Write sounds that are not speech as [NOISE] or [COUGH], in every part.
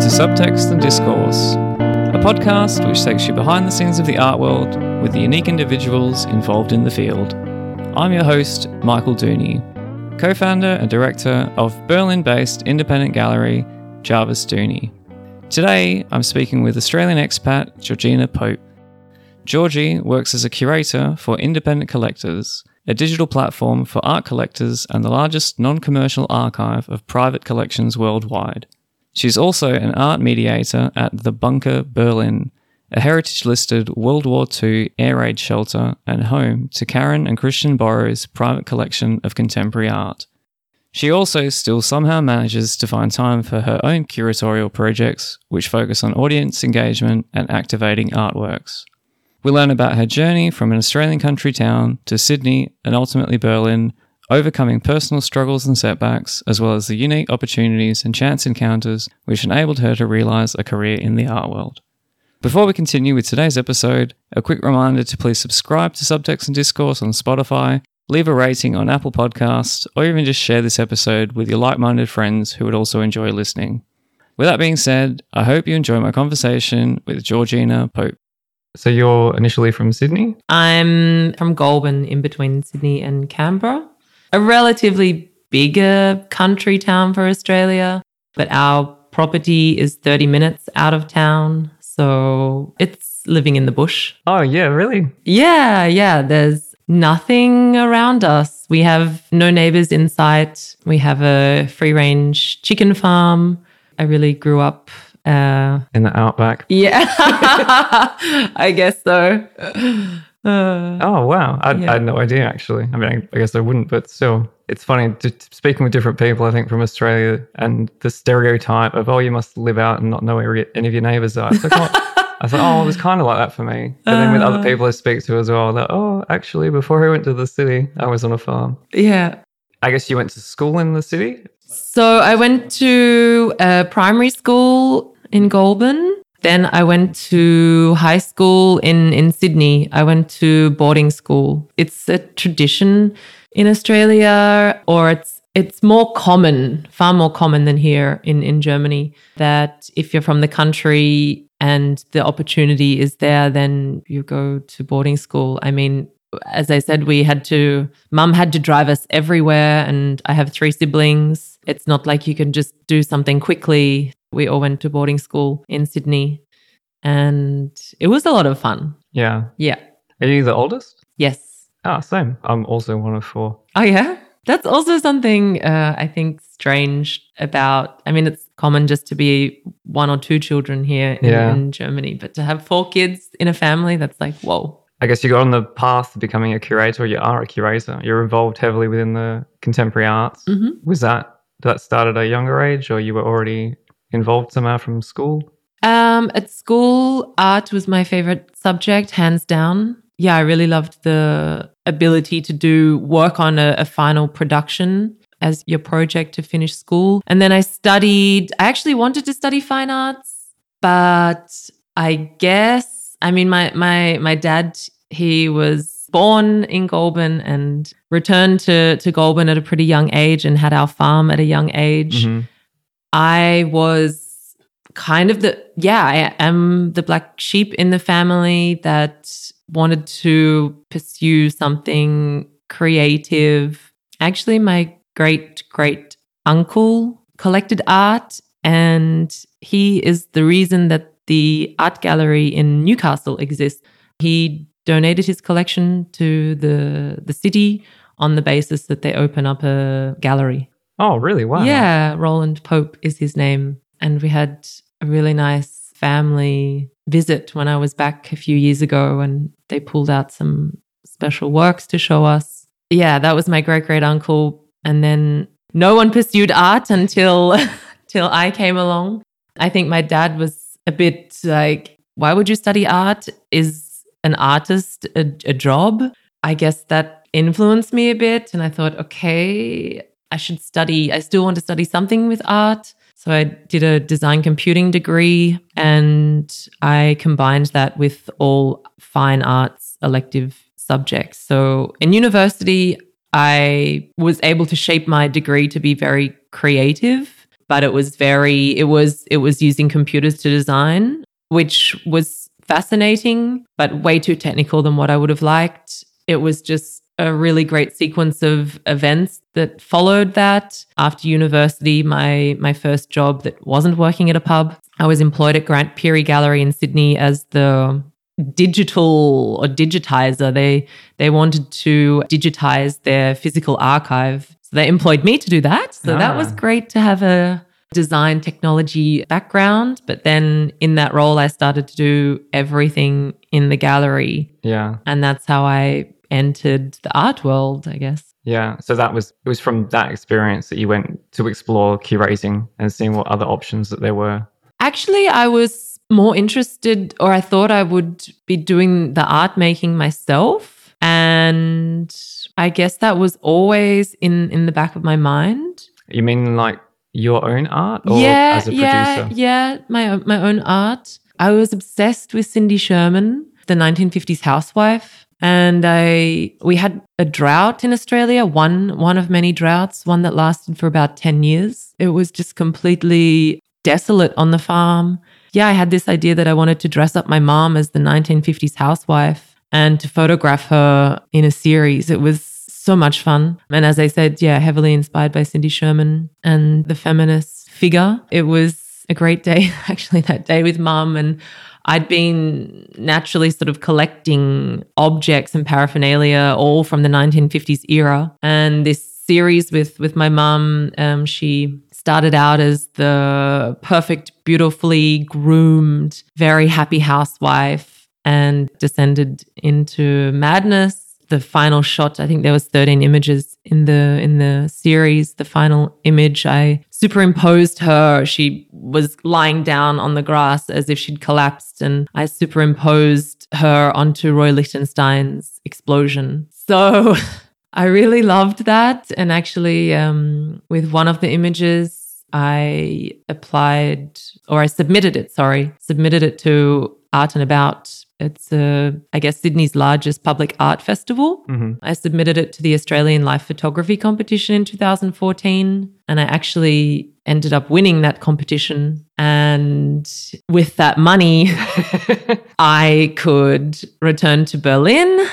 to Subtext and Discourse, a podcast which takes you behind the scenes of the art world with the unique individuals involved in the field. I'm your host, Michael Dooney, co founder and director of Berlin based independent gallery Jarvis Dooney. Today, I'm speaking with Australian expat Georgina Pope. Georgie works as a curator for Independent Collectors, a digital platform for art collectors and the largest non commercial archive of private collections worldwide. She's also an art mediator at the Bunker Berlin, a heritage listed World War II air raid shelter and home to Karen and Christian Boros' private collection of contemporary art. She also still somehow manages to find time for her own curatorial projects, which focus on audience engagement and activating artworks. We learn about her journey from an Australian country town to Sydney and ultimately Berlin, overcoming personal struggles and setbacks, as well as the unique opportunities and chance encounters which enabled her to realise a career in the art world. Before we continue with today's episode, a quick reminder to please subscribe to Subtext and Discourse on Spotify, leave a rating on Apple Podcasts, or even just share this episode with your like minded friends who would also enjoy listening. With that being said, I hope you enjoy my conversation with Georgina Pope. So, you're initially from Sydney? I'm from Goulburn, in between Sydney and Canberra, a relatively bigger country town for Australia, but our property is 30 minutes out of town. So, it's living in the bush. Oh, yeah, really? Yeah, yeah. There's nothing around us. We have no neighbors in sight. We have a free range chicken farm. I really grew up uh, in the outback. Yeah, [LAUGHS] I guess so. Uh, oh wow, I, yeah. I, had no idea actually. I mean, I, I, guess I wouldn't, but still, it's funny to, speaking with different people. I think from Australia and the stereotype of oh, you must live out and not know where any of your neighbors are. Like, [LAUGHS] oh, I thought, oh, it was kind of like that for me. But then with other uh. people I speak to as well, that oh, actually, before I went to the city, I was on a farm. Yeah. I guess you went to school in the city. So I went to a primary school in Goulburn. Then I went to high school in, in Sydney. I went to boarding school. It's a tradition in Australia, or it's it's more common, far more common than here in, in Germany, that if you're from the country and the opportunity is there, then you go to boarding school. I mean, as I said, we had to, mum had to drive us everywhere, and I have three siblings. It's not like you can just do something quickly. We all went to boarding school in Sydney, and it was a lot of fun. Yeah. Yeah. Are you the oldest? Yes. Ah, same. I'm also one of four. Oh, yeah? That's also something uh, I think strange about. I mean, it's common just to be one or two children here in, yeah. in Germany, but to have four kids in a family, that's like, whoa. I guess you got on the path to becoming a curator. You are a curator. You're involved heavily within the contemporary arts. Mm-hmm. Was that that start at a younger age, or you were already involved somehow from school? Um, at school, art was my favorite subject, hands down. Yeah, I really loved the ability to do work on a, a final production as your project to finish school. And then I studied, I actually wanted to study fine arts, but I guess I mean, my my my dad he was born in Goulburn and returned to to Goulburn at a pretty young age and had our farm at a young age. Mm-hmm. I was kind of the yeah, I am the black sheep in the family that wanted to pursue something creative. Actually, my great great uncle collected art and he is the reason that the art gallery in Newcastle exists. He donated his collection to the the city on the basis that they open up a gallery. Oh, really? Wow. Yeah, Roland Pope is his name. And we had a really nice family visit when I was back a few years ago and they pulled out some special works to show us. Yeah, that was my great great uncle. And then no one pursued art until [LAUGHS] till I came along. I think my dad was a bit like, why would you study art? Is an artist a, a job? I guess that influenced me a bit. And I thought, okay, I should study, I still want to study something with art. So I did a design computing degree and I combined that with all fine arts elective subjects. So in university, I was able to shape my degree to be very creative but it was very it was it was using computers to design, which was fascinating, but way too technical than what I would have liked. It was just a really great sequence of events that followed that. After university, my my first job that wasn't working at a pub, I was employed at Grant Pirrie Gallery in Sydney as the digital or digitizer. They they wanted to digitize their physical archive. So they employed me to do that. So that was Ah. great to have a design technology background. But then in that role, I started to do everything in the gallery. Yeah. And that's how I entered the art world, I guess. Yeah. So that was it was from that experience that you went to explore curating and seeing what other options that there were. Actually, I was more interested, or I thought I would be doing the art making myself. And I guess that was always in, in the back of my mind. You mean like your own art or yeah, as a yeah, producer? yeah. My own- my own art. I was obsessed with Cindy Sherman, the 1950s housewife, and I we had a drought in Australia. One one of many droughts. One that lasted for about 10 years. It was just completely desolate on the farm. Yeah, I had this idea that I wanted to dress up my mom as the 1950s housewife and to photograph her in a series. It was so much fun. And as I said, yeah, heavily inspired by Cindy Sherman and the feminist figure. It was a great day, [LAUGHS] actually, that day with mum. And I'd been naturally sort of collecting objects and paraphernalia all from the 1950s era. And this series with with my mum, um, she started out as the perfect, beautifully groomed, very happy housewife and descended into madness the final shot. I think there was 13 images in the in the series. The final image i superimposed her. She was lying down on the grass as if she'd collapsed and i superimposed her onto roy lichtenstein's explosion. So [LAUGHS] i really loved that. And actually um, with one of the images i applied or i submitted it sorry submitted it to art and about it's, uh, I guess, Sydney's largest public art festival. hmm I submitted it to the Australian Life Photography Competition in 2014, and I actually ended up winning that competition. And with that money, [LAUGHS] I could return to Berlin.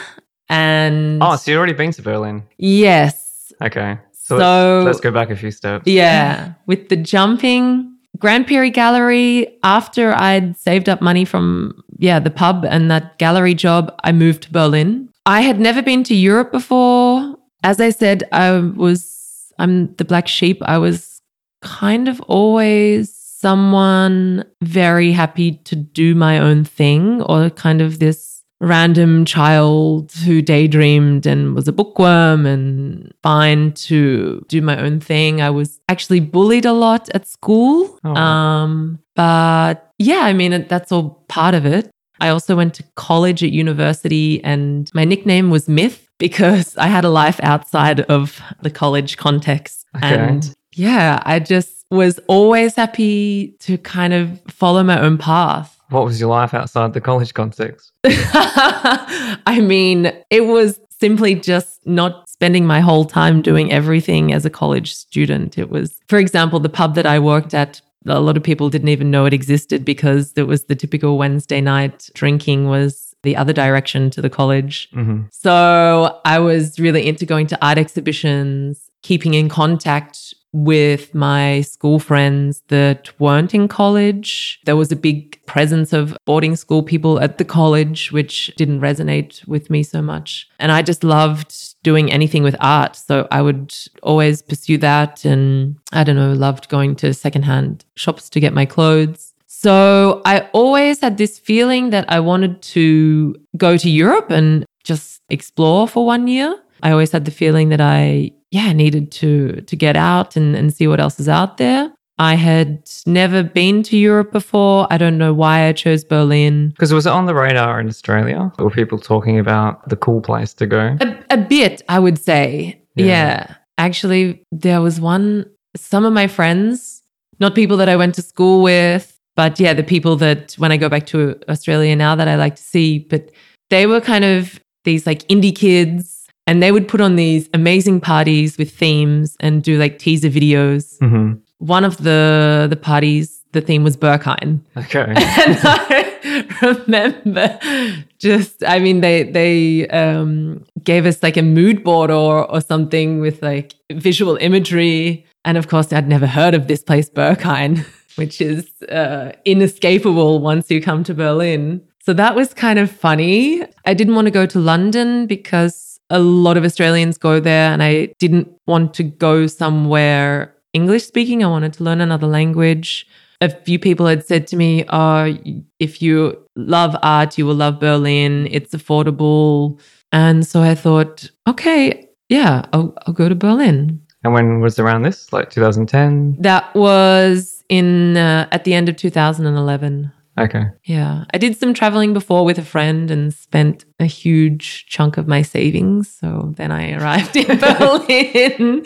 And oh, so you've already been to Berlin. yes, Okay. So, So- let's, let's go back a few steps. yeah, with the jumping. Grant Pirrie Gallery, after I'd saved up money from, yeah, the pub and that gallery job, I moved to Berlin. I had never been to Europe before. As I said, I was, I'm the black sheep. I was kind of always someone very happy to do my own thing or kind of this random child who daydreamed and was a bookworm and fine to do my own thing. I was actually bullied a lot at school. Oh. Um, but yeah, I mean, that's all part of it. I also went to college at university and my nickname was Myth [LAUGHS] because I had a life outside of the college context. Okay. And yeah, I just was always happy to kind of follow my own path. What was your life outside the college context? [LAUGHS] I mean, it was simply just not spending my whole time doing everything as a college student. It was, for example, the pub that I worked at. A lot of people didn't even know it existed because it was the typical Wednesday night drinking was the other direction to the college. hmm So I was really into going to art exhibitions, keeping in contact with my school friends that weren't in college. There was a big presence of boarding school people at the college, which didn't resonate with me so much. And I just loved doing anything with art. So I would always pursue that. And I don't know, loved going to secondhand shops to get my clothes. So I always had this feeling that I wanted to go to Europe and just explore for one year. I always had the feeling that I, yeah, needed to to get out and, and see what else is out there. I had never been to Europe before. I don't know why I chose Berlin. Because it was it on the radar in Australia? Were people talking about the cool place to go? A, a bit, I would say. Yeah. Yeah. Actually, there was one, some of my friends, not people that I went to school with, but yeah, the people that when I go back to Australia now that I like to see, but they were kind of these like indie kids and they would put on these amazing parties with themes and do like teaser videos hmm one of the the parties, the theme was Berghain. Okay. [LAUGHS] and I remember just I mean they they um gave us like a mood board or or something with like visual imagery. And of course I'd never heard of this place, Berghain, [LAUGHS] which is uh, inescapable once you come to Berlin. So that was kind of funny. I didn't want to go to London because a lot of Australians go there and I didn't want to go somewhere English speaking. I wanted to learn another language. A few people had said to me, Oh, if you love art, you will love Berlin. It's affordable. And so I thought, okay, yeah, I'll, I'll go to Berlin. And when was around this? Like 2010? That was in uh, at the end of 2011. Okay. Yeah. I did some traveling before with a friend and spent a huge chunk of my savings. So then I [LAUGHS] arrived in Berlin.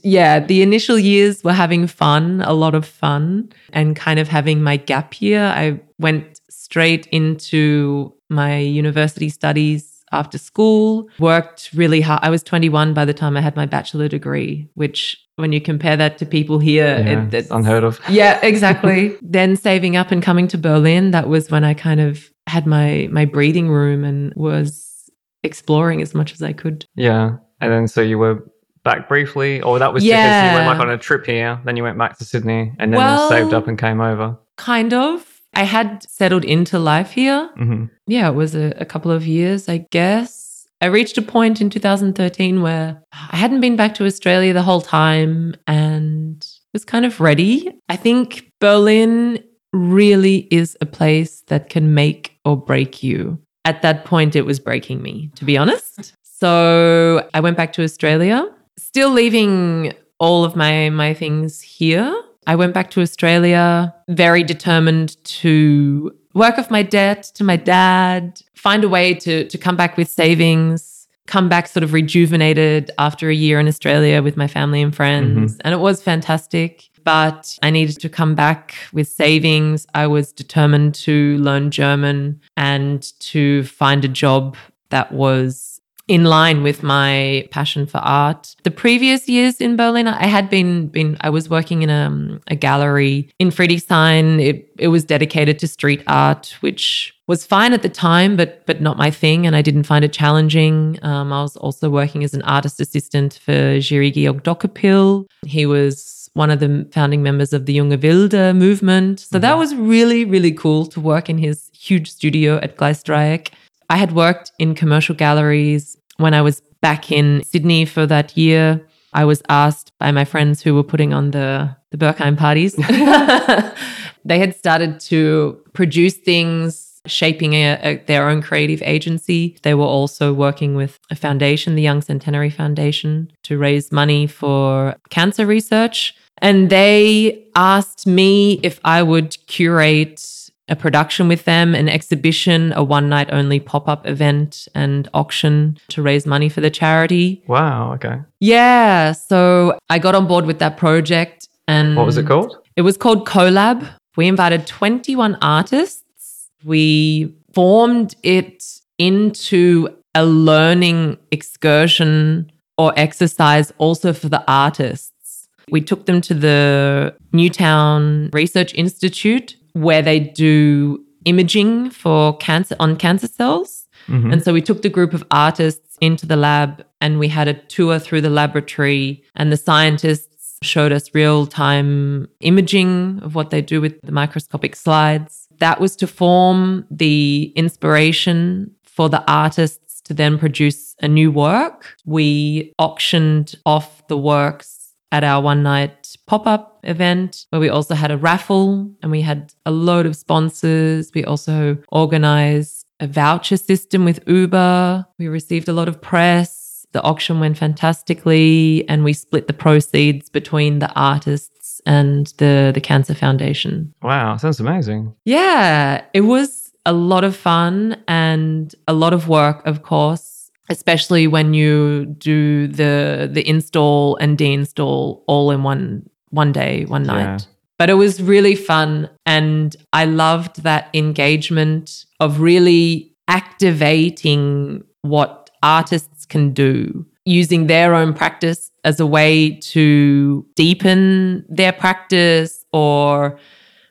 yeah. The initial years were having fun, a lot of fun, and kind of having my gap year. I went straight into my university studies after school, worked really hard. I was 21 by the time I had my bachelor degree, which when you compare that to people here, Yeah, it, it's unheard of. [LAUGHS] yeah, [LAUGHS] exactly. then saving up and coming to Berlin, that was when I kind of had my my breathing room and was exploring as much as I could. Yeah. And then so you were back briefly, or that was because you Yeah. went like on a trip here, then you went back to Sydney and then Well- saved up and came over. Kind of. I had settled into life here. hmm Yeah, it was a, a couple of years, I guess. I reached a point in 2013 where I hadn't been back to Australia the whole time and was kind of ready. I think Berlin really is a place that can make or break you. At that point, it was breaking me, to be honest. So I went back to Australia, still leaving all of my, my things here. I went back to Australia very determined to work off my debt to my dad, find a way to, to come back with savings, come back sort of rejuvenated after a year in Australia with my family and friends. Mm-hmm. And it was fantastic. But I needed to come back with savings. I was determined to learn German and to find a job that was in line with my passion for art. The previous years in Berlin, I had been been I was working in a, a gallery in Friedrichshain. It it was dedicated to street art, which was fine at the time, but but not my thing, and I didn't find it challenging. Um, I was also working as an artist assistant for Jiri Georg Dokoupil. He was one of the founding members of the Junge Wilde movement. So that was really, really cool to work in his huge studio at Gleisdreieck. I had worked in commercial galleries when I was back in Sydney for that year. I was asked by my friends who were putting on the the Berghain parties. [LAUGHS] [LAUGHS] they had started to produce things, shaping a, a, their own creative agency. They were also working with a foundation, the Young Centenary Foundation, to raise money for cancer research. And they asked me if I would curate a production with them, an exhibition, a one night only pop up event and auction to raise money for the charity. Wow. Okay. Yeah. So I got on board with that project. And What was it called? It was called Collab. We invited 21 artists. We formed it into a learning excursion or exercise also for the artists. We took them to the Newtown Research Institute where they do imaging for cancer on cancer cells. Mhm. And so we took the group of artists into the lab and we had a tour through the laboratory and the scientists showed us real time imaging of what they do with the microscopic slides. That was to form the inspiration for the artists to then produce a new work. We auctioned off the works at our one night pop up event where we also had a raffle and we had a load of sponsors. We also organized a voucher system with Uber. We received a lot of press. The auction went fantastically and we split the proceeds between the artists and the, the Cancer Foundation. Wow. Sounds amazing. Yeah, it was a lot of fun and a lot of work, of course, especially when you do the the install and deinstall all in one one day, one night. Yeah. But it was really fun and I loved that engagement of really activating what artists can do. using their own practice as a way to deepen their practice or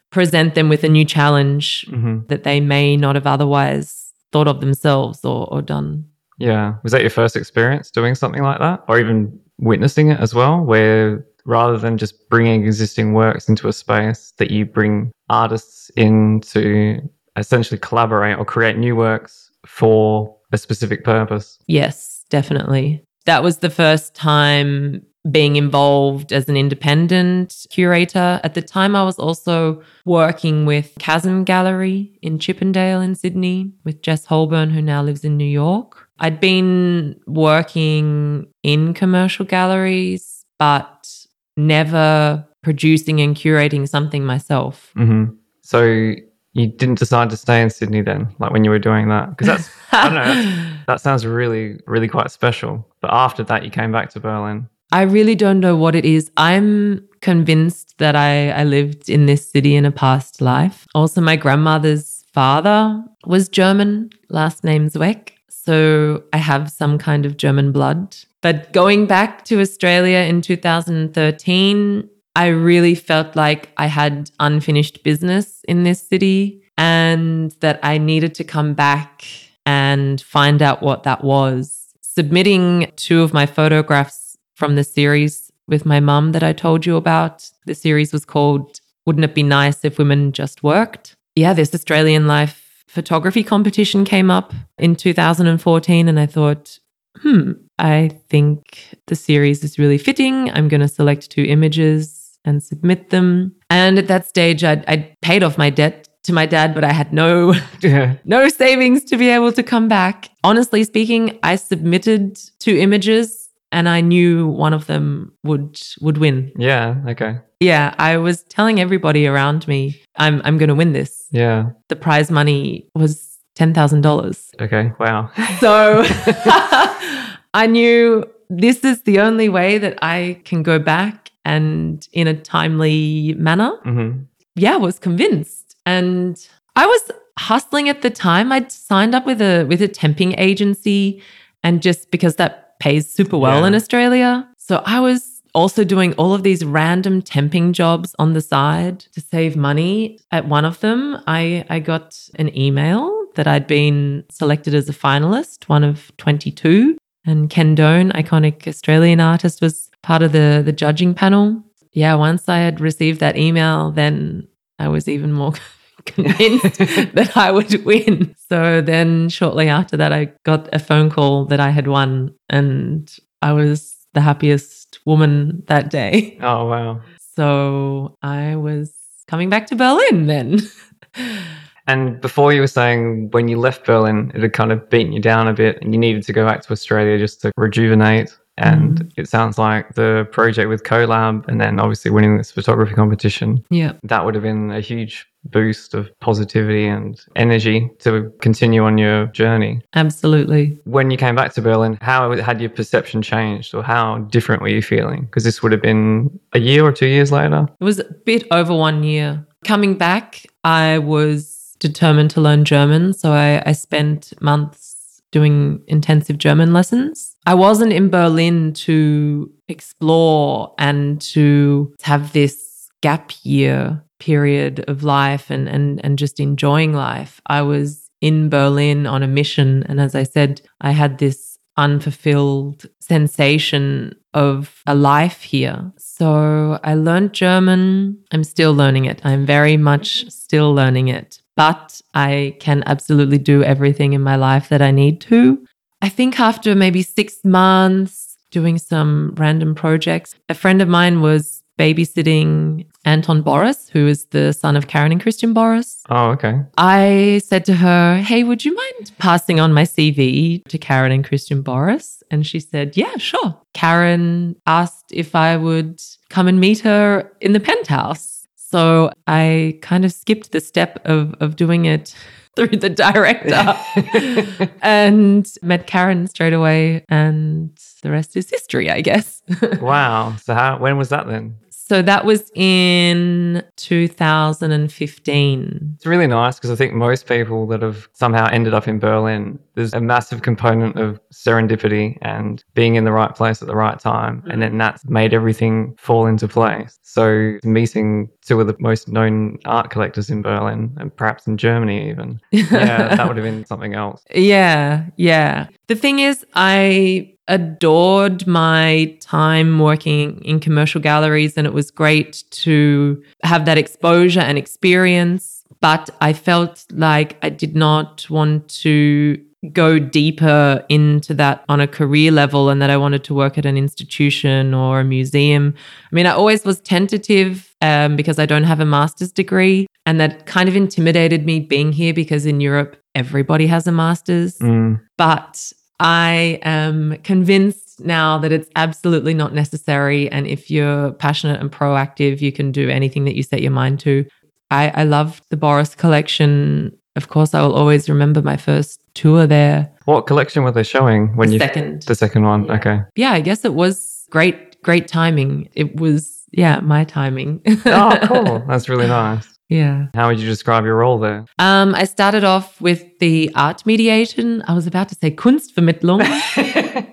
present them with a new challenge hmm that they may not have otherwise thought of themselves or, or done. Yeah. Was that your first experience doing something like that, or even witnessing it as well, where rather than just bringing existing works into a space, that you bring artists in to essentially collaborate or create new works for a specific purpose? Yes, definitely. That was the first time being involved as an independent curator. At the time, I was also working with Chasm Gallery in Chippendale in Sydney with Jess Holborn, who now lives in New York. I'd been working in commercial galleries, but never producing and curating something myself. hmm So you didn't decide to stay in Sydney then, like when you were doing that, because that's I don't know. That's, [LAUGHS] that sounds really, really quite special. But after that, you came back to Berlin. I really don't know what it is. I'm convinced that I, I lived in this city in a past life. Also, my grandmother's father was German, last name Zweck. So I have some kind of German blood. But going back to Australia in 2013, I really felt like I had unfinished business in this city and that I needed to come back and find out what that was. Submitting two of my photographs from the series with my mum that I told you about. The series was called Wouldn't It Be Nice If Women Just Worked? Yeah, this Australian Life photography competition came up in 2014, and I thought, hmm, I think the series is really fitting. I'm going to select two images and submit them. And at that stage, I'd, I'd paid off my debt to my dad, but I had no [LAUGHS] Yeah. no savings to be able to come back. Honestly speaking, I submitted two images and I knew one of them would would win. Yeah. Okay. Yeah, I was telling everybody around me, I'm I'm going to win this. Yeah. The prize money was $10,000. Okay. Wow. [LAUGHS] So [LAUGHS] I knew this is the only way that I can go back and in a timely manner hmm yeah, I was convinced. And I was hustling at the time. I'd signed up with a with a temping agency and just because that pays super well Yeah. in Australia. So I was also doing all of these random temping jobs on the side to save money. At one of them, I I got an email that I'd been selected as a finalist, one of 22. And Ken Done, iconic Australian artist, was part of the the judging panel. Yeah, once I had received that email, then I was even more [LAUGHS] convinced [LAUGHS] that I would win. So then shortly after that, I got a phone call that I had won, and I was the happiest woman that day. Oh wow. So I was coming back to Berlin then. [LAUGHS] And before you were saying when you left Berlin, it had kind of beaten you down a bit, and you needed to go back to Australia just to rejuvenate. And mm. it sounds like the project with CoLab, and then obviously winning this photography competition, yeah. that would have been a huge boost of positivity and energy to continue on your journey. Absolutely. When you came back to Berlin, how had your perception changed, or how different were you feeling? Because this would have been a year or two years later. It was a bit over one year. Coming back, I was determined to learn German. So I, I spent months doing intensive German lessons. I wasn't in Berlin to explore and to have this gap year period of life and, and, and just enjoying life. I was in Berlin on a mission. And as I said, I had this unfulfilled sensation of a life here. So I learned German. I'm still learning it. I'm very much still learning it, but I can absolutely do everything in my life that I need to. I think after maybe six months doing some random projects, a friend of mine was babysitting Anton Boros, who is the son of Karen and Christian Boros. Oh, okay. I said to her, Hey, would you mind passing on my CV to Karen and Christian Boros? And she said, Yeah, sure. Karen asked if I would come and meet her in the penthouse. So I kind of skipped the step of, of doing it [LAUGHS] through the director [LAUGHS] and met Karen straight away. And the rest is history, I guess. [LAUGHS] wow. So how? When was that then? So that was in 2015. It's really nice because I think most people that have somehow ended up in Berlin, there's a massive component of serendipity and being in the right place at the right time. And then that's made everything fall into place. So meeting two of the most known art collectors in Berlin and perhaps in Germany even. [LAUGHS] Yeah, that would have been something else. Yeah, yeah. The thing is, I adored my time working in commercial galleries, and it was great to have that exposure and experience. But I felt like I did not want to go deeper into that on a career level and that I wanted to work at an institution or a museum. I mean, I always was tentative um, because I don't have a master's degree. And that kind of intimidated me being here because in Europe, everybody has a master's. Mm. But I am convinced now that it's absolutely not necessary. And if you're passionate and proactive, you can do anything that you set your mind to. I, I loved the Boros collection. Of course, I will always remember my first tour there. What collection were they showing when The you second. the second one? Okay. Yeah, I guess it was great, great timing. It was, yeah, my timing. [LAUGHS] Oh, cool. That's really nice. Yeah. How would you describe your role there? Um, I started off with the art mediation. I was about to say Kunstvermittlung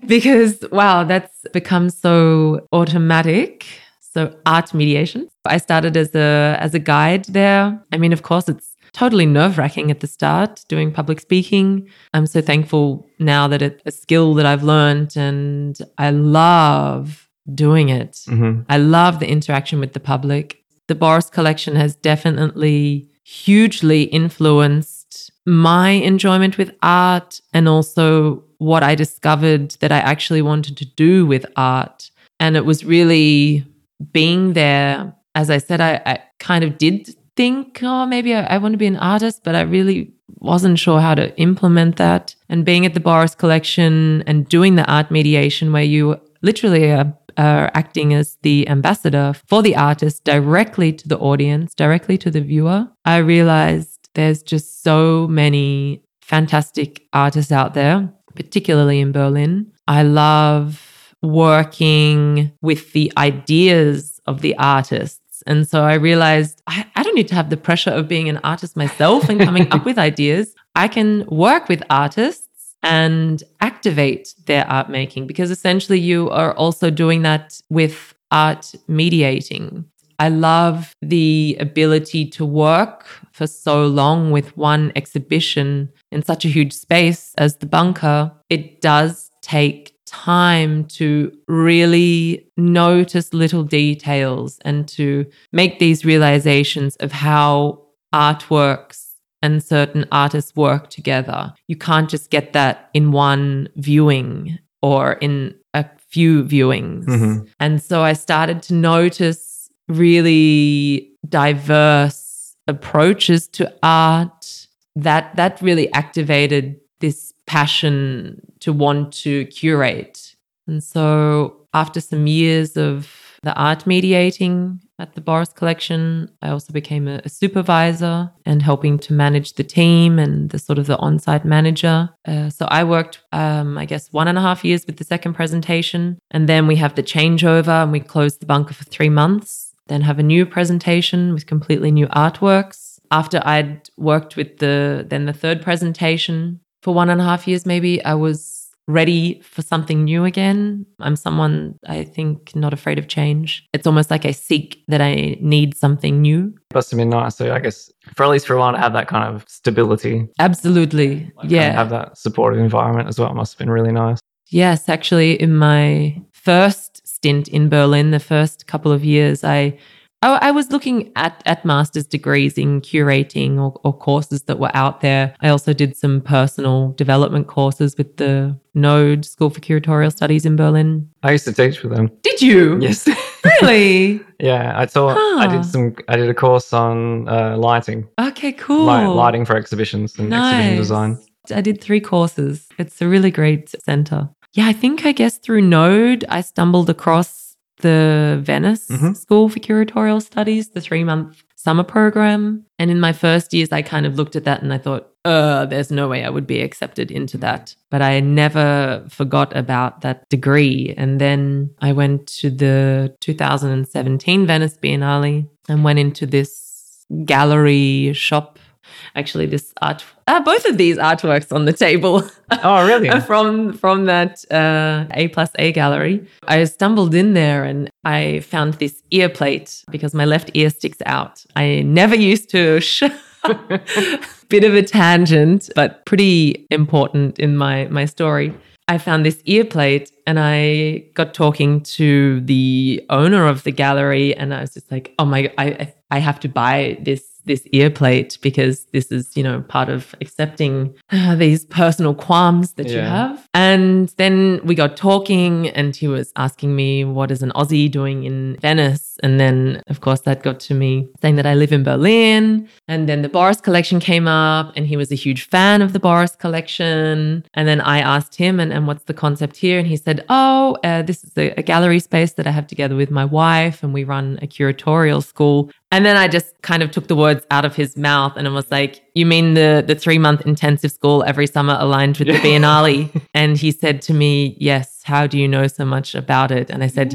[LAUGHS] because, wow, that's become so automatic. So art mediation. I started as a as a guide there. I mean, of course, it's totally nerve wracking at the start doing public speaking. I'm so thankful now that it's a skill that I've learned, and I love doing it. hmm I love the interaction with the public. The Boros collection has definitely hugely influenced my enjoyment with art and also what I discovered that I actually wanted to do with art. And it was really being there. As I said, I, I kind of did think, oh, maybe I, I want to be an artist, but I really wasn't sure how to implement that. And being at the Boros collection and doing the art mediation, where you literally are, are acting as the ambassador for the artist directly to the audience, directly to the viewer, I realized there's just so many fantastic artists out there, particularly in Berlin. I love working with the ideas of the artists. And so I realized I, I don't need to have the pressure of being an artist myself and coming up [LAUGHS] with ideas. I can work with artists and activate their art making because essentially you are also doing that with art mediating. I love the ability to work for so long with one exhibition in such a huge space as the bunker. It does take time to really notice little details and to make these realizations of how artworks and certain artists work together. You can't just get that in one viewing or in a few viewings. Mhm. And so I started to notice really diverse approaches to art that that really activated this passion to want to curate. And so after some years of the art mediating at the Boros collection, I also became a, a supervisor and helping to manage the team and the sort of the on-site manager. Uh, so I worked, um, I guess, one and a half years with the second presentation, and then we have the changeover, and we close the bunker for three months. Then have a new presentation with completely new artworks. After I'd worked with the then the third presentation for one and a half years, maybe I was ready for something new again. I'm someone I think not afraid of change. It's almost like I seek that I need something new. Must have been nice. So I guess for at least for a while to have that kind of stability, Absolutely. like, yeah. have that supportive environment as well. Must have been really nice. Yes, actually, in my first stint in Berlin, the first couple of years, I I, I was looking at at master's degrees in curating or, or courses that were out there. I also did some personal development courses with the Node School for Curatorial Studies in Berlin. I used to teach with them. Did you? [LAUGHS] Yes. [LAUGHS] Really? yeah, I taught. I did some. I did a course on uh, lighting, Okay, cool. li- lighting for exhibitions and exhibition design. I did three courses. It's a really great center. Yeah, I think I guess through Node, I stumbled across the Venice Mhm. School for Curatorial Studies, the three month summer program. And in my first years, I kind of looked at that and I thought, uh, there's no way I would be accepted into that. But I never forgot about that degree. And then I went to the 2017 Venice Biennale and went into this gallery shop. Actually, this art, uh, both of these artworks on the table. [LAUGHS] Oh, really? [LAUGHS] from from that uh, A plus A gallery. I stumbled in there and I found this ear plate because my left ear sticks out. I never used to. Sh- [LAUGHS] Bit of a tangent, but pretty important in my my story. I found this ear plate and I got talking to the owner of the gallery and I was just like, "Oh my I I have to buy this this ear plate because this is, you know, part of accepting uh, these personal qualms that you have. And then we got talking and he was asking me what is an Aussie doing in Venice. And then of course that got to me saying that I live in Berlin. And then the Boros collection came up and he was a huge fan of the Boros collection. And then I asked him, and, and what's the concept here? And he said, oh, uh, this is a, a gallery space that I have together with my wife and we run a curatorial school. And then I just kind of took the words out of his mouth and I was like, You mean the, the three month intensive school every summer aligned with the Biennale? [LAUGHS] and he said to me, Yes, how do you know so much about it? And I said,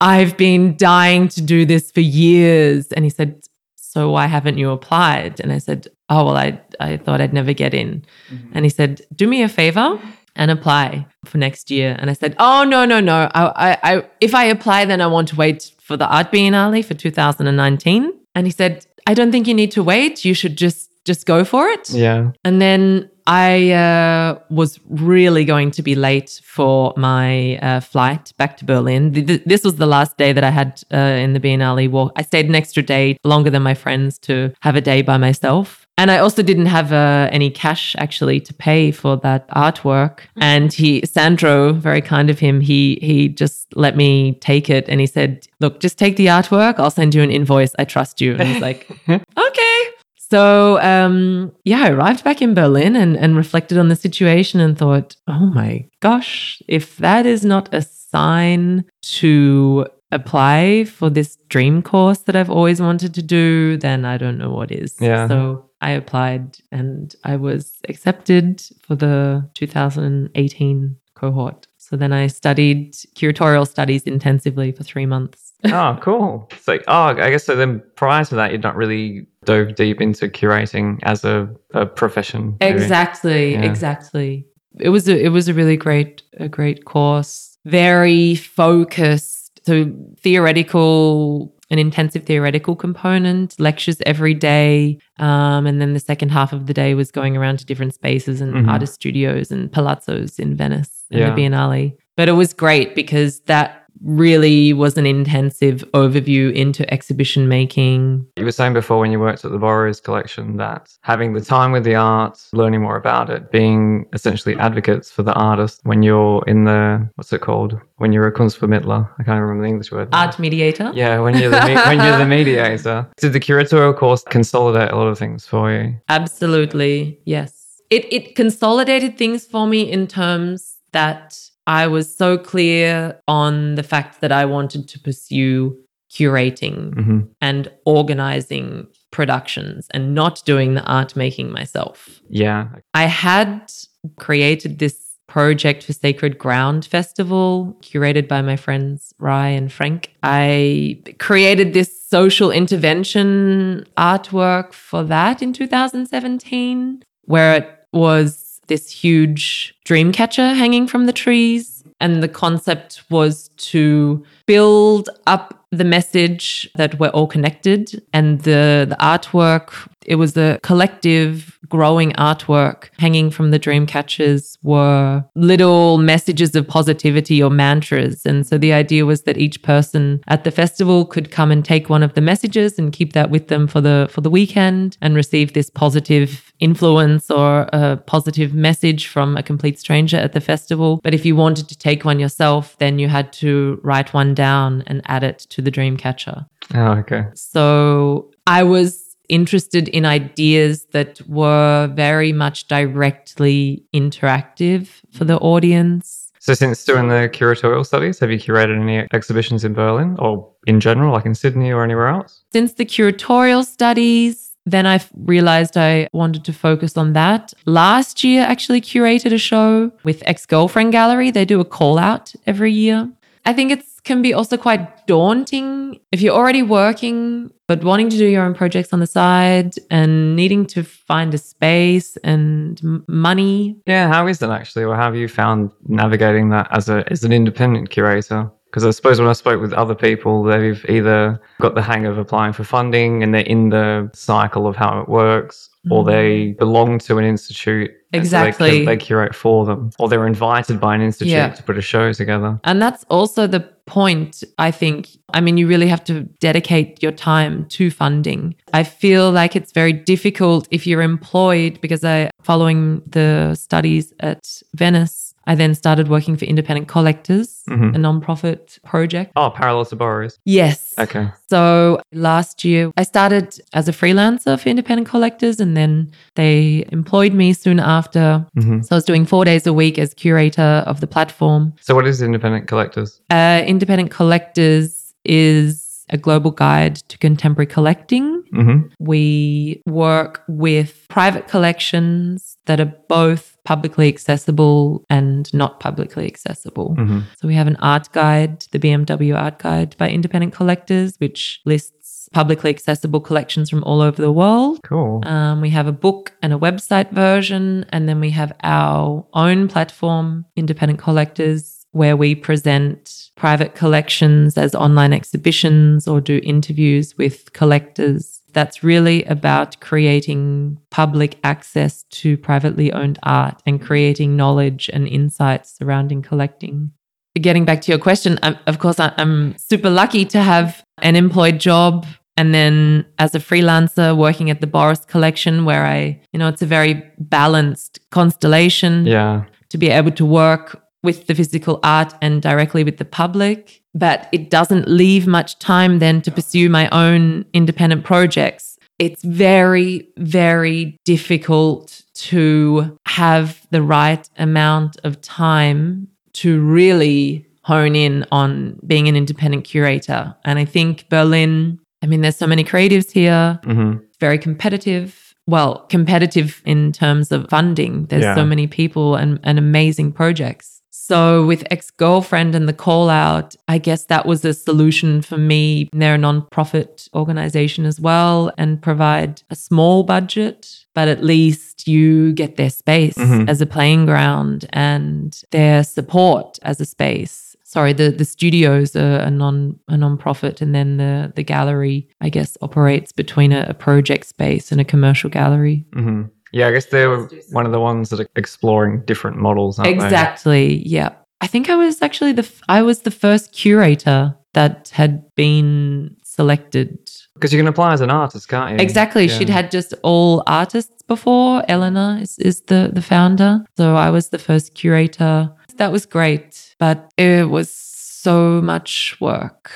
I've been dying to do this for years. And he said, So why haven't you applied? And I said, Oh, well, I, I thought I'd never get in. Mm-hmm. And he said, Do me a favor and apply for next year. And I said, Oh, no, no, no. I, I, I, if I apply, then I want to wait for the Art Biennale for 2019. And he said, I don't think you need to wait. You should just just go for it. Yeah. And then I uh, was really going to be late for my uh, flight back to Berlin. Th- th- this was the last day that I had uh, in the Biennale walk. I stayed an extra day longer than my friends to have a day by myself. And I also didn't have uh, any cash actually to pay for that artwork. And he, Sandro, very kind of him, he he just let me take it, and he said, "Look, just take the artwork. I'll send you an invoice. I trust you." And I was like, [LAUGHS] "Okay." So um, yeah, I arrived back in Berlin and, and reflected on the situation and thought, oh my gosh, if that is not a sign to apply for this dream course that I've always wanted to do, then I don't know what is. Yeah. So I applied and I was accepted for the 2018 cohort. So then I studied curatorial studies intensively for three months. Oh, cool. So, oh, I guess so. Then prior to that, you'd not really dove deep into curating as a, a profession. maybe. Exactly, Yeah. exactly. It was a it was a really great a great course. Very focused. So theoretical an intensive theoretical component, lectures every day. Um, and then the second half of the day was going around to different spaces and Mhm. artist studios and palazzos in Venice and Yeah. the Biennale. But it was great because that really was an intensive overview into exhibition making, You were saying before when you worked at the Boros collection that having the time with the art, learning more about it, being essentially advocates for the artist when you're in the, what's it called? When you're a Kunstvermittler. I can't remember the English word. now. art mediator. Yeah, when you're the me- [LAUGHS] when you're the mediator. Did the curatorial course consolidate a lot of things for you? Absolutely. Yes. It it consolidated things for me in terms that I was so clear on the fact that I wanted to pursue curating hmm and organizing productions and not doing the art making myself. Yeah. I had created this project for Sacred Ground Festival, curated by my friends Rai and Frank. I created this social intervention artwork for that in 2017, where it was this huge dream catcher hanging from the trees. And the concept was to build up the message that we're all connected and the, the artwork it was a collective growing artwork hanging from the dream catchers were little messages of positivity or mantras. And so the idea was that each person at the festival could come and take one of the messages and keep that with them for the for the weekend and receive this positive influence or a positive message from a complete stranger at the festival. But if you wanted to take one yourself then you had to write one down and add it to the dream catcher. Oh, okay. so I was interested in ideas that were very much directly interactive for the audience. So, since doing the curatorial studies, have you curated any exhibitions in Berlin or in general, like in Sydney or anywhere else? Since the curatorial studies, then I realized I wanted to focus on that. Last year, actually curated a show with Ex Girlfriend Gallery. They do a call out every year. I think it can be also quite daunting if you're already working, but wanting to do your own projects on the side and needing to find a space and money. Yeah, how is that actually? Or how have you found navigating that as a as an independent curator? Because I suppose when I spoke with other people, they've either got the hang of applying for funding and they're in the cycle of how it works, or mm. they belong to an institute. and so they Exactly. they, curate for them, or they're invited by an institute Yeah. to put a show together. And that's also the point, I think. I mean, you really have to dedicate your time to funding. I feel like it's very difficult if you're employed because I, following the studies at Venice, I then started working for Independent Collectors, Mhm. a nonprofit project. Oh, parallel to Boros. Yes. Okay. So last year, I started as a freelancer for independent collectors, and then they employed me soon after. Mhm. So I was doing four days a week as curator of the platform. So, what is independent collectors? Uh, independent collectors is a global guide to contemporary collecting. hmm We work with private collections that are both publicly accessible and not publicly accessible. hmm So we have an art guide, the BMW Art Guide by Independent Collectors, which lists publicly accessible collections from all over the world. Cool. Um, we have a book and a website version, and then we have our own platform, Independent Collectors, where we present private collections as online exhibitions or do interviews with collectors. That's really about creating public access to privately owned art and creating knowledge and insights surrounding collecting. Getting back to your question, i of course, I'm super lucky to have an employed job and then as a freelancer working at the Boros collection where I, you know, it's a very balanced constellation Yeah. to be able to work with the physical art and directly with the public. But it doesn't leave much time then to pursue my own independent projects. It's very, very difficult to have the right amount of time to really hone in on being an independent curator. And I think Berlin, I mean, there's so many creatives here hmm very competitive. Well, competitive in terms of funding. There's Yeah. so many people and, and amazing projects. So with ex girlfriend and the call out, I guess that was a solution for me. They're a non-profit organization as well and provide a small budget, but at least you get their space Mhm. as a playing ground and their support as a space sorry the the studios are a non a non-profit and then the the gallery i guess operates between a, a project space and a commercial gallery hmm Yeah, I guess they were one of the ones that are exploring different models. Aren't exactly yeah. I think i was actually the f- i was the first curator that had been selected. Because you can apply as an artist, can't you? exactly Yeah. she'd had just all artists before. Eleanor is, is the the founder. So i was the first curator. That was great but it was so much work.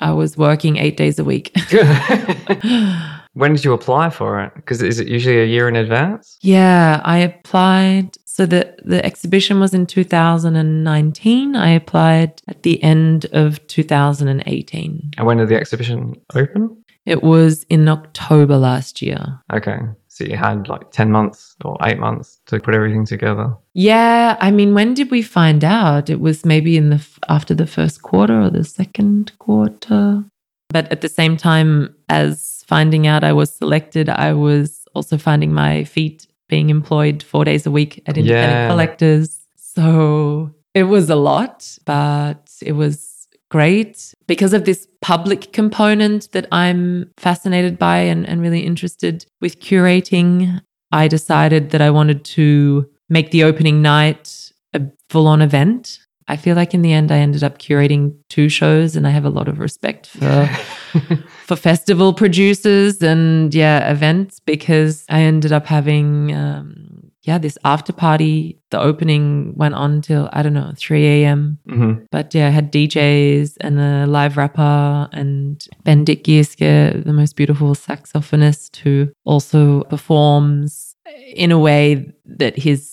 I was working eight days a week [LAUGHS] [LAUGHS] [LAUGHS] when did you apply for it? Because is it usually a year in advance? Yeah, I applied. So the the exhibition was in 2019. I applied at the end of 2018. And when did the exhibition open? It was in October last year. Okay. So you had like 10 months or eight months to put everything together. Yeah, I mean, when did we find out? It was maybe in the after the first quarter or the second quarter. But at the same time as finding out I was selected, I was also finding my feet being employed four days a week at independent Yeah. collectors. So it was a lot, but it was great because of this public component that I'm fascinated by and, and really interested with curating. I decided that I wanted to make the opening night a full on event. I feel like in the end, I ended up curating two shows, and I have a lot of respect for [LAUGHS] for festival producers and yeah events because I ended up having um, yeah this after party. The opening went on till I don't know three a.m. hmm But yeah, I had DJs and a live rapper and Bendik Gieske, the most beautiful saxophonist who also performs in a way that his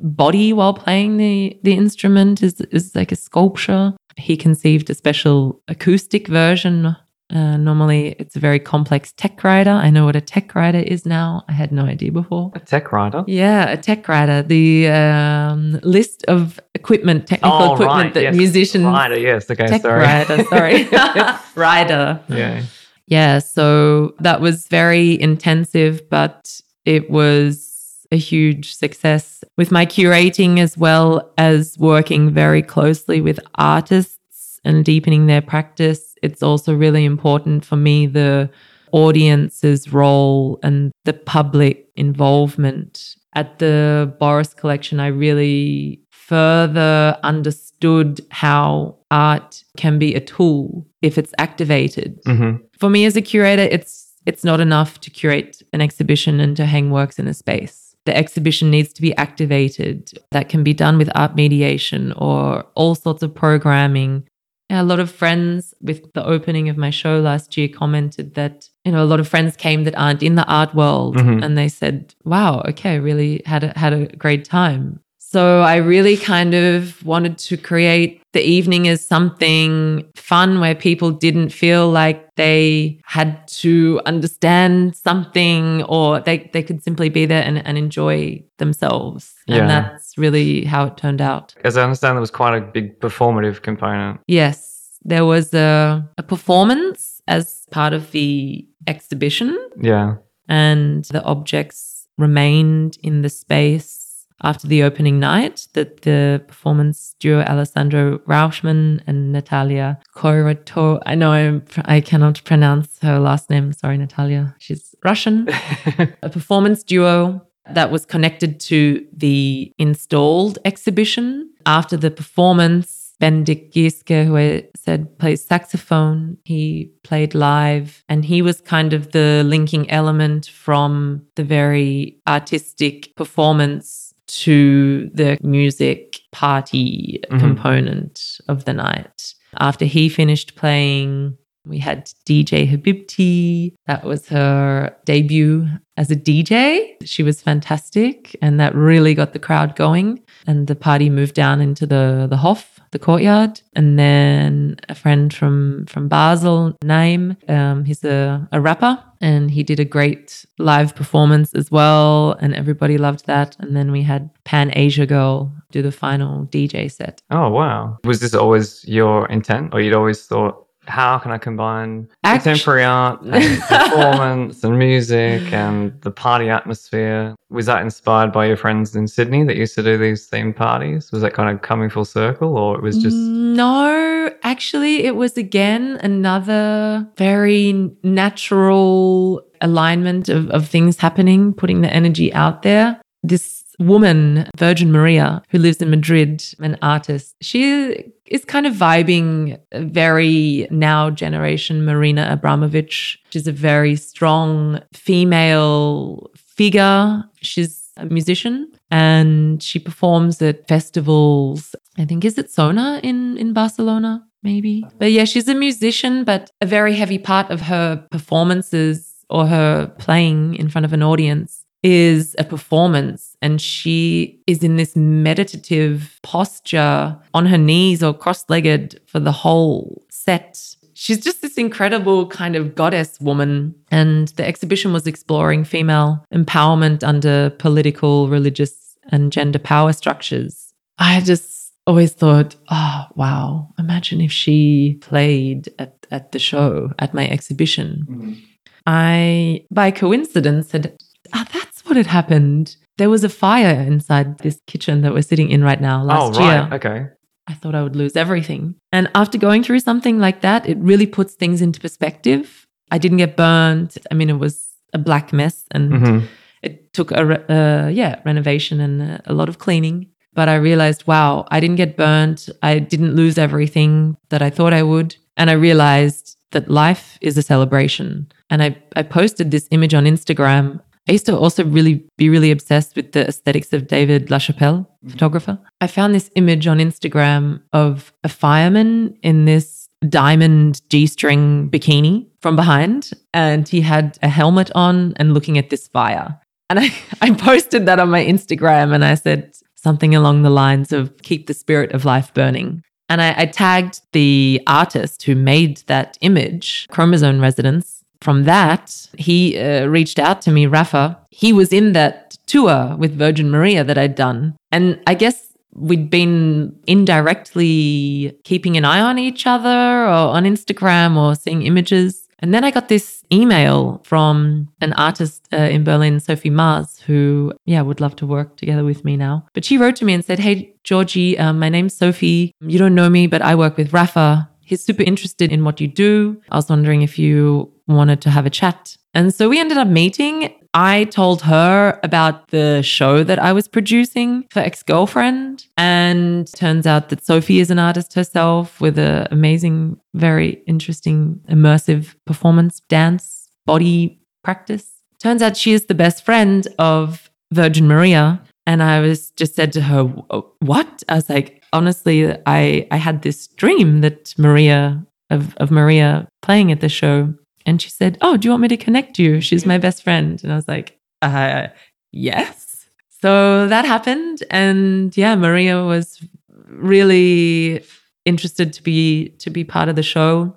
body while playing the, the instrument is, is like a sculpture. He conceived a special acoustic version Uh, normally, it's a very complex tech writer. I know what a tech writer is now. I had no idea before. A tech writer? Yeah, a tech writer. The um, list of equipment, technical Oh, equipment right, that yes. musicians. Writer, yes. Okay, Tech sorry. writer, sorry. [LAUGHS] [LAUGHS] Rider. yeah. Yeah, so that was very intensive, but it was a huge success with my curating as well as working very closely with artists and deepening their practice. It's also really important for me the audience's role and the public involvement. At the Boros collection, I really further understood how art can be a tool if it's activated. Hmm for me as a curator it's it's not enough to curate an exhibition and to hang works in a space. The exhibition needs to be activated. That can be done with art mediation or all sorts of programming a lot of friends with the opening of my show last year commented that you know a lot of friends came that aren't in the art world Mhm. and they said wow okay really had a, had a great time so I really kind of wanted to create the evening as something fun where people didn't feel like they had to understand something or they, they could simply be there and, and enjoy themselves. Yeah. And that's really how it turned out. As I understand, there was quite a big performative component. Yes, there was a, a performance as part of the exhibition Yeah. and the objects remained in the space after the opening night that the performance duo Alessandro Rauschman and Natalia Korato I know I'm, I cannot pronounce her last name sorry Natalia she's Russian. [LAUGHS] A performance duo that was connected to the installed exhibition. After the performance Bendik Gieske, who I said plays saxophone, he played live, and he was kind of the linking element from the very artistic performance to the music party Mhm. component of the night. After he finished playing, we had DJ Habibti. That was her debut as a DJ. She was fantastic, and that really got the crowd going. And the party moved down into the the Hof, the courtyard, and then a friend from from Basel, Naim. Um, he's a, a rapper, and he did a great live performance as well, and everybody loved that. And then we had Pan Asia Girl do the final DJ set. Oh, wow. Was this always your intent, or you'd always thought, how can I combine Act- contemporary art and [LAUGHS] performance and music and the party atmosphere? Was that inspired by your friends in Sydney that used to do these themed parties? Was that kind of coming full circle, or it was just. Mm, no, actually, it was again another very natural alignment of, of things happening, putting the energy out there. This woman, Virgin Maria, who lives in Madrid, an artist, she is kind of vibing very now generation Marina Abramović. She's a very strong female figure. She's a musician and she performs at festivals. I think is it Sónar in in Barcelona maybe. But yeah, she's a musician but a very heavy part of her performances or her playing in front of an audience is a performance and she is in this meditative posture on her knees or cross-legged for the whole set she's just this incredible kind of goddess woman. And the exhibition was exploring female empowerment under political, religious, and gender power structures. I just always thought, oh, wow, imagine if she played at, at the show, at my exhibition. I, by coincidence, had, ah, that's what had happened. There was a fire inside this kitchen that we're sitting in right now last Oh, right. year. Okay. I thought I would lose everything. And after going through something like that, it really puts things into perspective. I didn't get burned. I mean, it was a black mess and hmm it took a re- uh, yeah renovation and a, a lot of cleaning. But I realized, wow, I didn't get burned. I didn't lose everything that I thought I would. And I realized that life is a celebration. And I, I posted this image on Instagram. I used to also really be really obsessed with the aesthetics of David LaChapelle, mm-hmm. photographer. I found this image on Instagram of a fireman in this diamond G string bikini from behind, and he had a helmet on and looking at this fire. And I, [LAUGHS] I posted that on my Instagram and I said something along the lines of keep the spirit of life burning. And I, I tagged the artist who made that image, Chromosome Resonance. From that, he uh, reached out to me, Rafa. He was in that tour with Virgin Maria that I'd done. And I guess we'd been indirectly keeping an eye on each other or on Instagram or seeing images. And then I got this email from an artist uh, in Berlin, Sophie Mars, who, yeah, would love to work together with me now. But she wrote to me and said, Hey, Georgie, um, my name's Sophie. You don't know me, but I work with Rafa. He's super interested in what you do. I was wondering if you wanted to have a chat. And so we ended up meeting. I told her about the show that I was producing for Ex Girlfriend. And turns out that Sophie is an artist herself with an amazing, very interesting, immersive performance dance body practice. Turns out she is the best friend of Virgin Maria. And I was just said to her, What? I was like, honestly, I, I had this dream that Maria, of, of Maria playing at the show and she said, Oh, do you want me to connect you? She's my best friend. And I was like, uh, Yes. So that happened. And yeah, Maria was really interested to be to be part of the show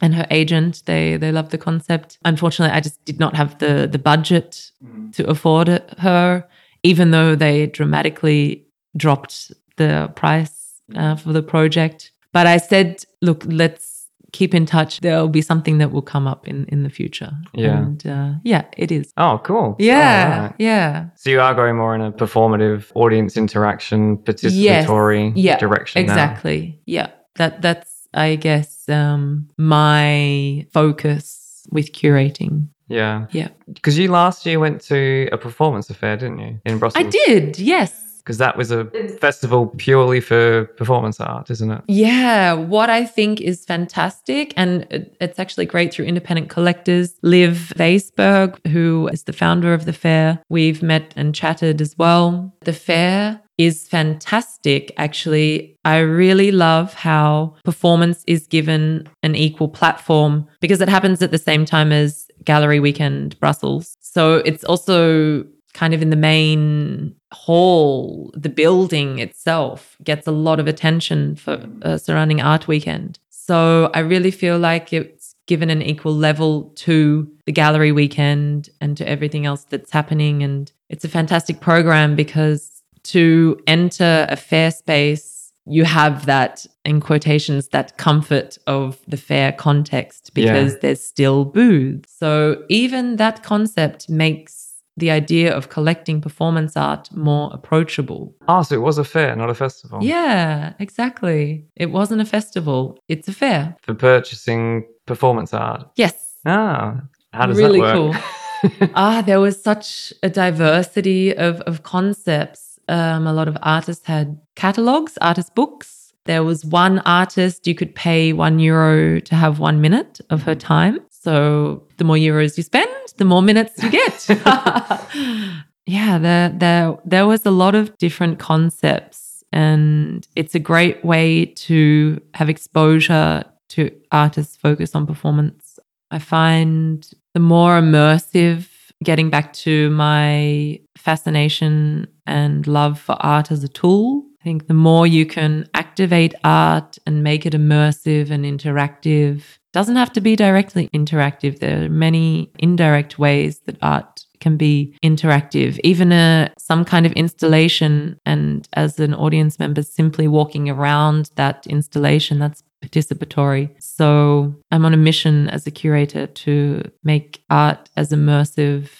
and her agent they they loved the concept unfortunately i just did not have the the budget mm. to afford her even though they dramatically dropped the price uh, for the project but i said look let's keep in touch. There'll be something that will come up in in the future. Yeah, and uh, yeah, it is. Oh, cool. Yeah, right. yeah. So you are going more in a performative audience interaction, participatory yes. yeah, direction. Exactly. Now. Yeah, that that's I guess um, my focus with curating. Yeah. Yeah. Because you last year went to a performance affair, didn't you, in Brussels? I did. Yes because that was a festival purely for performance art, isn't it? Yeah. What I think is fantastic, and it's actually great through independent collectors, Liv Vaisberg, who is the founder of the fair. We've met and chatted as well. The fair is fantastic, actually. I really love how performance is given an equal platform because it happens at the same time as Gallery Weekend Brussels. So it's also kind of in the main hall, the building itself gets a lot of attention for uh, surrounding Art Weekend. So I really feel like it's given an equal level to the gallery weekend and to everything else that's happening. And it's a fantastic program because to enter a fair space, you have that, in quotations, that comfort of the fair context because yeah. there's still booths. So even that concept makes the idea of collecting performance art more approachable. Ah, so it was a fair, not a festival. Yeah, exactly. It wasn't a festival, it's a fair. For purchasing performance art. Yes. Ah, how does really that work? cool. [LAUGHS] ah, there was such a diversity of, of concepts. Um, a lot of artists had catalogs, artist books. There was one artist you could pay one euro to have one minute of her time. So the more euros you spend, the more minutes you get. [LAUGHS] [LAUGHS] yeah, there, there, there was a lot of different concepts, and it's a great way to have exposure to artists focus on performance. I find the more immersive, getting back to my fascination and love for art as a tool. I think the more you can activate art and make it immersive and interactive doesn't have to be directly interactive. There are many indirect ways that art can be interactive, even a some kind of installation. And as an audience member, simply walking around that installation, that's participatory. So I'm on a mission as a curator to make art as immersive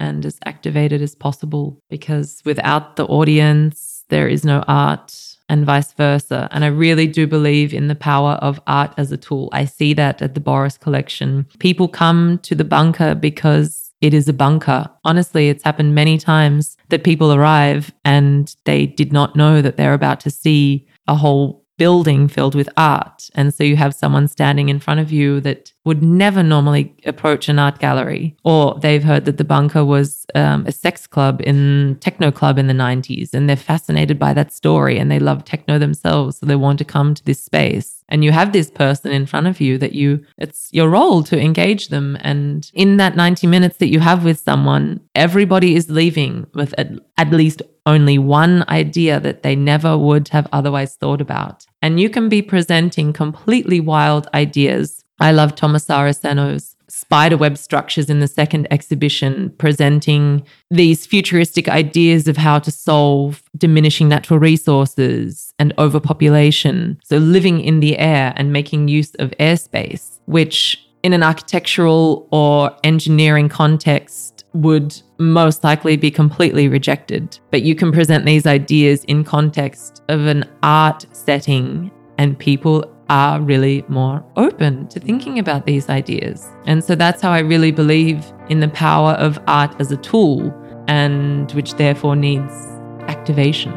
and as activated as possible because without the audience, there is no art and vice versa. And I really do believe in the power of art as a tool. I see that at the Boros collection. People come to the bunker because it is a bunker. Honestly, it's happened many times that people arrive and they did not know that they're about to see a whole building filled with art. And so you have someone standing in front of you that would never normally approach an art gallery, or they've heard that the bunker was um, a sex club in techno club in the 90s, and they're fascinated by that story and they love techno themselves. So they want to come to this space. And you have this person in front of you that you, it's your role to engage them. And in that 90 minutes that you have with someone, everybody is leaving with at, at least only one idea that they never would have otherwise thought about. And you can be presenting completely wild ideas. I love Tomás Saraceno's spiderweb structures in the second exhibition, presenting these futuristic ideas of how to solve diminishing natural resources and overpopulation. So, living in the air and making use of airspace, which in an architectural or engineering context would most likely be completely rejected. But you can present these ideas in context of an art setting, and people are really more open to thinking about these ideas. And so that's how I really believe in the power of art as a tool, and which therefore needs activation.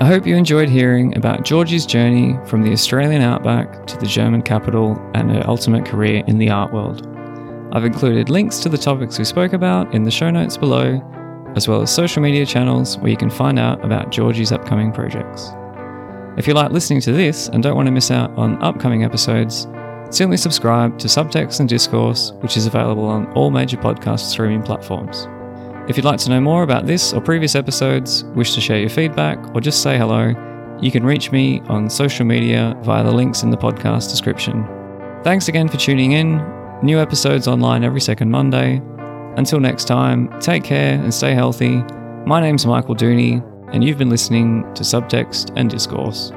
I hope you enjoyed hearing about Georgie's journey from the Australian outback to the German capital and her ultimate career in the art world. I've included links to the topics we spoke about in the show notes below, as well as social media channels where you can find out about Georgie's upcoming projects. If you like listening to this and don't want to miss out on upcoming episodes, certainly subscribe to Subtext and Discourse, which is available on all major podcast streaming platforms. If you'd like to know more about this or previous episodes, wish to share your feedback, or just say hello, you can reach me on social media via the links in the podcast description. Thanks again for tuning in. New episodes online every second Monday. Until next time, take care and stay healthy. My name's Michael Dooney, and you've been listening to Subtext and Discourse.